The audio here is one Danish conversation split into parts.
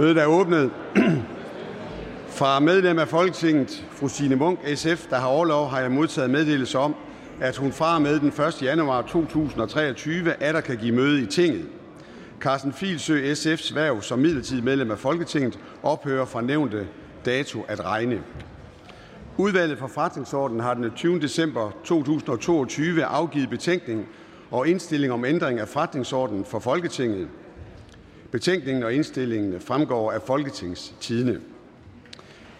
Mødet er åbnet. Fra medlem af Folketinget, fru Signe Munk, SF, der har overlov, har jeg modtaget meddelelse om, at hun fra med den 1. januar 2023 der kan give møde i tinget. Carsten Filsø, SF's værv som midlertidig medlem af Folketinget, ophører fra nævnte dato at regne. Udvalget for forretningsordenen har den 20. december 2022 afgivet betænkning og indstilling om ændring af forretningsordenen for Folketinget. Betænkningen og indstillingen fremgår af Folketingstidene.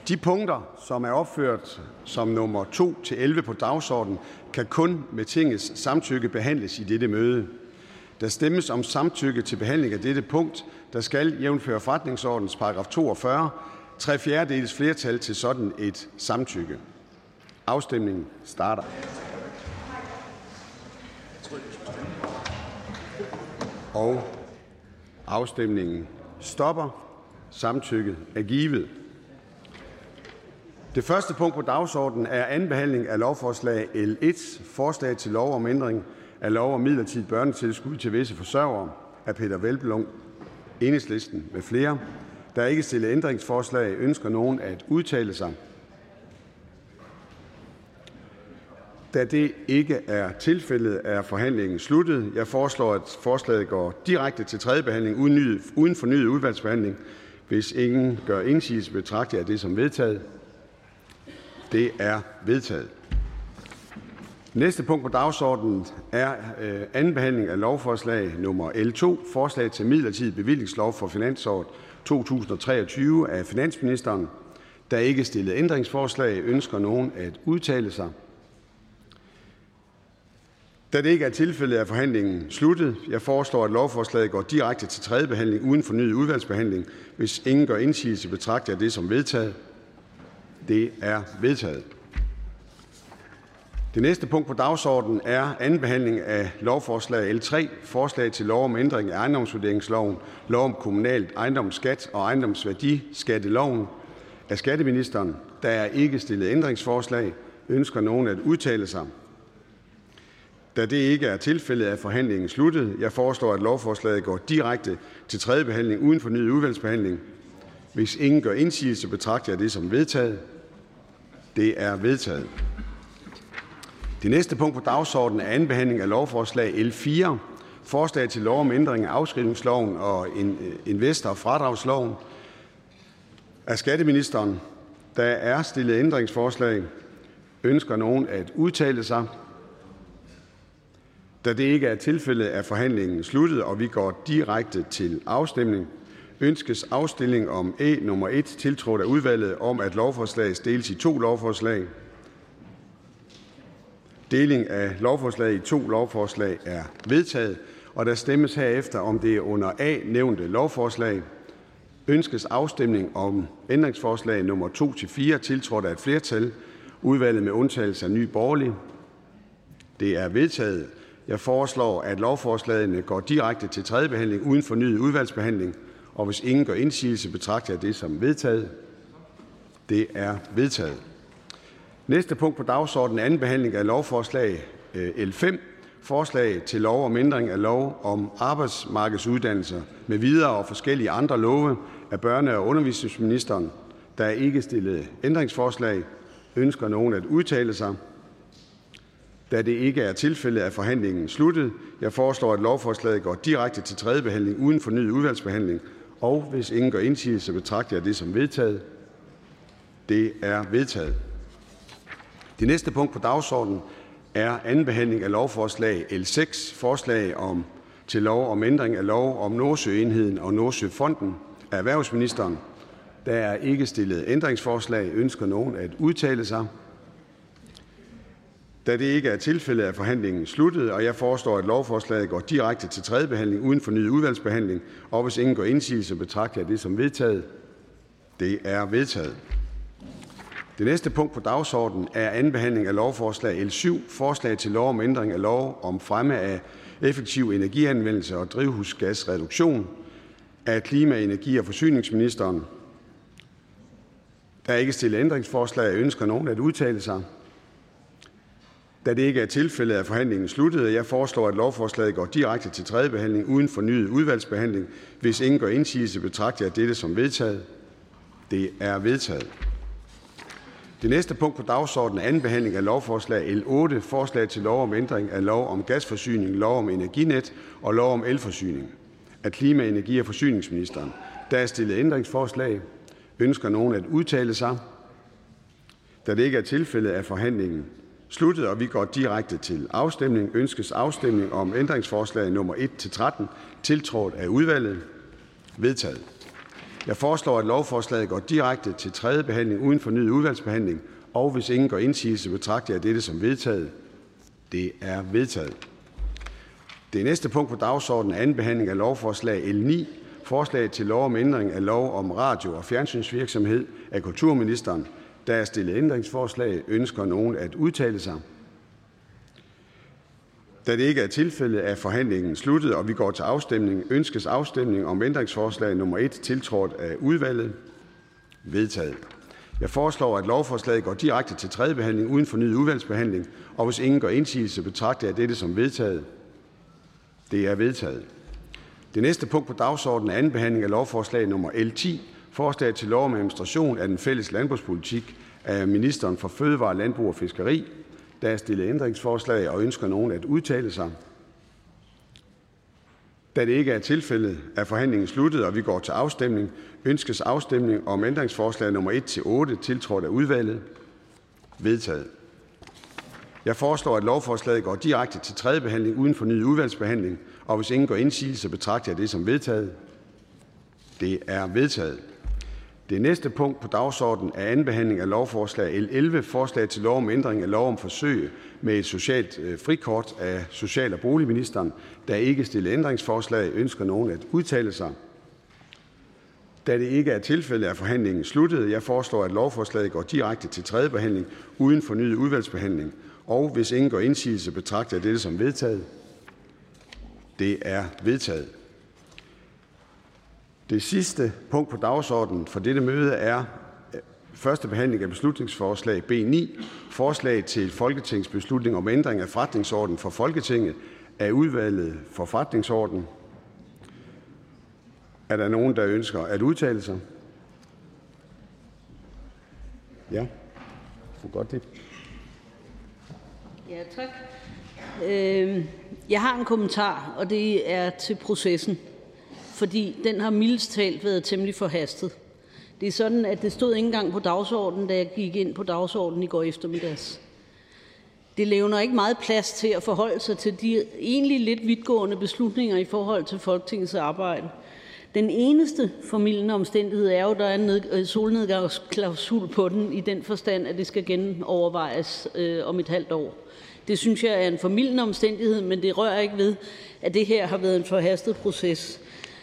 De punkter, som er opført som nummer 2 til 11 på dagsordenen, kan kun med tingets samtykke behandles i dette møde. Der stemmes om samtykke til behandling af dette punkt, der skal jævnføre forretningsordens paragraf 42, tre fjerdeles flertal til sådan et samtykke. Afstemningen starter. Og afstemningen stopper. Samtykket er givet. Det første punkt på dagsordenen er anden behandling af lovforslag L1, forslag til lov om ændring af lov om midlertidigt børnetilskud til visse forsørgere af Peter Velblom, enhedslisten med flere. Der er ikke stillet ændringsforslag. Ønsker nogen at udtale sig? Da det ikke er tilfældet, er forhandlingen sluttet. Jeg foreslår, at forslaget går direkte til tredje behandling uden fornyet udvalgsbehandling. Hvis ingen gør indsigelse, betragter jeg det som vedtaget. Det er vedtaget. Næste punkt på dagsordenen er øh, anden behandling af lovforslag nummer L2, forslag til midlertidig bevillingslov for finansåret 2023 af finansministeren. Der er ikke stillet ændringsforslag. Ønsker nogen at udtale sig? Da det ikke er tilfældet, er forhandlingen sluttet. Jeg foreslår, at lovforslaget går direkte til tredje behandling uden fornyet udvalgsbehandling. Hvis ingen gør indsigelse, betragter jeg det som vedtaget. Det er vedtaget. Det næste punkt på dagsordenen er anden behandling af lovforslag L3, forslag til lov om ændring af ejendomsvurderingsloven, lov om kommunalt ejendomsskat og ejendomsværdiskatteloven af skatteministeren. Der er ikke stillet ændringsforslag. Ønsker nogen at udtale sig? Da det ikke er tilfældet, er forhandlingen sluttet. Jeg foreslår, at lovforslaget går direkte til tredje behandling uden fornyet udvalgsbehandling. Hvis ingen gør indsigelse, betragter jeg det som vedtaget. Det er vedtaget. Det næste punkt på dagsordenen er anden behandling af lovforslag L4, forslag til lov om ændring af afskrivningsloven og øh, investor- og fradragsloven af skatteministeren. Der er stillet ændringsforslag. Ønsker nogen at udtale sig? Da det ikke er tilfældet, er forhandlingen sluttet, og vi går direkte til afstemning. Ønskes afstilling om E nummer 1, tiltrådt af udvalget, om at lovforslaget deles i to lovforslag. Deling af lovforslaget i to lovforslag er vedtaget, og der stemmes herefter om det under A nævnte lovforslag. Ønskes afstemning om ændringsforslag nummer 2-4, tiltrådt af et flertal, udvalget med undtagelse af ny borgerlig. Det er vedtaget. Jeg foreslår, at lovforslagene går direkte til tredje behandling uden fornyet udvalgsbehandling, og hvis ingen gør indsigelse, betragter jeg det som vedtaget. Det er vedtaget. Næste punkt på dagsordenen er anden behandling af lovforslag øh, L5, forslag til lov om ændring af lov om arbejdsmarkedsuddannelser med videre og forskellige andre love af børne- og undervisningsministeren. Der er ikke stillet ændringsforslag. Ønsker nogen at udtale sig? Da det ikke er tilfældet, er forhandlingen sluttet. Jeg foreslår, at lovforslaget går direkte til tredje behandling uden fornyet udvalgsbehandling. Og hvis ingen gør indsigelse, betragter jeg det som vedtaget. Det er vedtaget. Det næste punkt på dagsordenen er anden behandling af lovforslag L6, forslag om til lov om ændring af lov om Nordsøenheden og Nordsøfonden af erhvervsministeren. Der er ikke stillet ændringsforslag. Ønsker nogen at udtale sig? Da det ikke er tilfældet, er forhandlingen sluttet, og jeg foreslår, at lovforslaget går direkte til tredje behandling uden fornyet udvalgsbehandling. Og hvis ingen går indsigelse, betragter jeg det som vedtaget. Det er vedtaget. Det næste punkt på dagsordenen er anden behandling af lovforslag L7, forslag til lov om ændring af lov om fremme af effektiv energianvendelse og drivhusgasreduktion af klima-, energi- og forsyningsministeren. Der er ikke stillet ændringsforslag. Ønsker nogen at udtale sig? Da det ikke er tilfældet, er forhandlingen sluttet. Jeg foreslår, at lovforslaget går direkte til tredje behandling uden fornyet udvalgsbehandling. Hvis ingen gør indsigelse, betragter jeg dette som vedtaget. Det er vedtaget. Det næste punkt på dagsordenen er anden behandling af lovforslag L 8, forslag til lov om ændring af lov om gasforsyning, lov om energinet og lov om elforsyning. Af klima-, energi- og forsyningsministeren. Der er stillet ændringsforslag. Ønsker nogen at udtale sig? Da det ikke er tilfældet, er forhandlingen sluttet, og vi går direkte til afstemning. Ønskes afstemning om ændringsforslag nummer 1-13, tiltrådt af udvalget? Vedtaget. Jeg foreslår, at lovforslaget går direkte til tredje behandling uden fornyet udvalgsbehandling, og hvis ingen går indsigelse, betragter jeg dette som vedtaget. Det er vedtaget. Det næste punkt på dagsordenen er anden behandling af lovforslag L 9, forslag til lov om ændring af lov om radio- og fjernsynsvirksomhed af kulturministeren. Der er stillet ændringsforslag. Ønsker nogen at udtale sig? Da det ikke er tilfældet, er forhandlingen sluttet, og vi går til afstemning. Ønskes afstemning om ændringsforslag nummer 1, tiltrådt af udvalget? Vedtaget. Jeg foreslår, at lovforslaget går direkte til tredje behandling uden fornyet udvalgsbehandling, og hvis ingen gør indsigelse, betragter jeg dette som vedtaget. Det er vedtaget. Det næste punkt på dagsordenen er anden behandling af lovforslag nummer L 10, forslag til lov om administration af den fælles landbrugspolitik af ministeren for Fødevare, Landbrug og Fiskeri. Der er stillet ændringsforslag, og ønsker nogen at udtale sig? Da det ikke er tilfældet, er forhandlingen sluttet, og vi går til afstemning. Ønskes afstemning om ændringsforslag nummer 1-8, tiltrådt af udvalget? Vedtaget. Jeg foreslår, at lovforslaget går direkte til tredje behandling uden fornyet udvalgsbehandling, og hvis ingen går indsigelse, betragter jeg det som vedtaget. Det er vedtaget. Det næste punkt på dagsordenen er anden behandling af lovforslag L 11, forslag til lov om ændring af lov om forsøg med et socialt øh, frikort af social- og boligministeren. Der ikke stillet ændringsforslag. Ønsker nogen at udtale sig? Da det ikke er tilfældet, er forhandlingen sluttet. Jeg foreslår, at lovforslaget går direkte til tredje behandling uden fornyet udvalgsbehandling. Og hvis ingen går indsigelse, betragter jeg dette som vedtaget. Det er vedtaget. Det sidste punkt på dagsordenen for dette møde er øh, første behandling af beslutningsforslag B 9, forslag til folketingsbeslutning om ændring af forretningsorden for Folketinget af udvalget for Forretningsordenen). Er der nogen, der ønsker at udtale sig? Ja, for godt det. Ja, tak. Øh, jeg har en kommentar, og det er til processen fordi den har mildest talt været temmelig forhastet. Det er sådan, at det stod ikke engang på dagsordenen, da jeg gik ind på dagsordenen i går eftermiddags. Det levner ikke meget plads til at forholde sig til de egentlig lidt vidtgående beslutninger i forhold til Folketingets arbejde. Den eneste formidlende omstændighed er jo, at der er en øh, solnedgangsklausul på den, i den forstand, at det skal genovervejes øh, om et halvt år. Det synes jeg er en formidlende omstændighed, men det rører ikke ved, at det her har været en forhastet proces.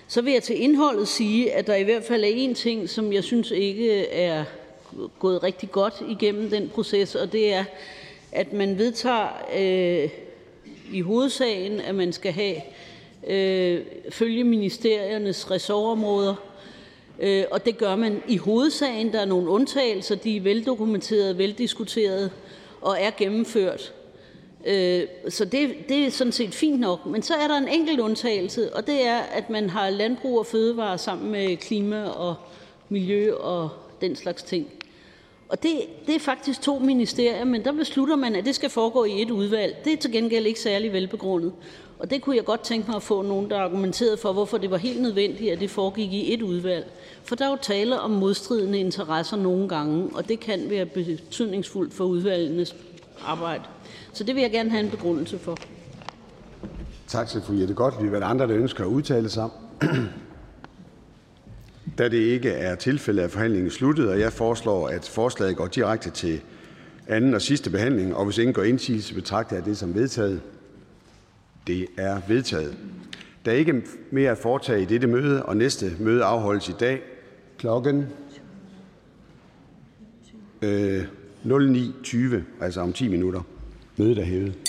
Så vil jeg til indholdet sige, at der i hvert fald er en ting, som jeg synes ikke er gået rigtig godt igennem den proces, og det er, at man vedtager øh, i hovedsagen, at man skal have øh, følge ministeriernes ressortområder, øh, og det gør man i hovedsagen. Der er nogle undtagelser, de er veldokumenterede, veldiskuterede og er gennemført. Øh, så det det er sådan set fint nok. Men så er der en enkelt undtagelse, og det er, at man har landbrug og fødevare sammen med klima og miljø og den slags ting. Og det det er faktisk to ministerier, men der beslutter man, at det skal foregå i et udvalg. Det er til gengæld ikke særlig velbegrundet. Og det kunne jeg godt tænke mig at få nogen, der argumenterede for, hvorfor det var helt nødvendigt, at det foregik i et udvalg. For der er jo tale om modstridende interesser nogle gange, og det kan være betydningsfuldt for udvalgenes arbejde. Så det vil jeg gerne have en begrundelse for. Tak til fru Jette Gottlieb. Er der andre, der ønsker at udtale sig? Da det ikke er tilfældet, er forhandlingen sluttet, og jeg foreslår, at forslaget går direkte til anden og sidste behandling, og hvis ingen går indsigelse, betragter jeg det som vedtaget. Det er vedtaget. Der er ikke mere at foretage i dette møde, og næste møde afholdes i dag klokken øh, 09.20, altså om 10 minutter. Mødet er hævet.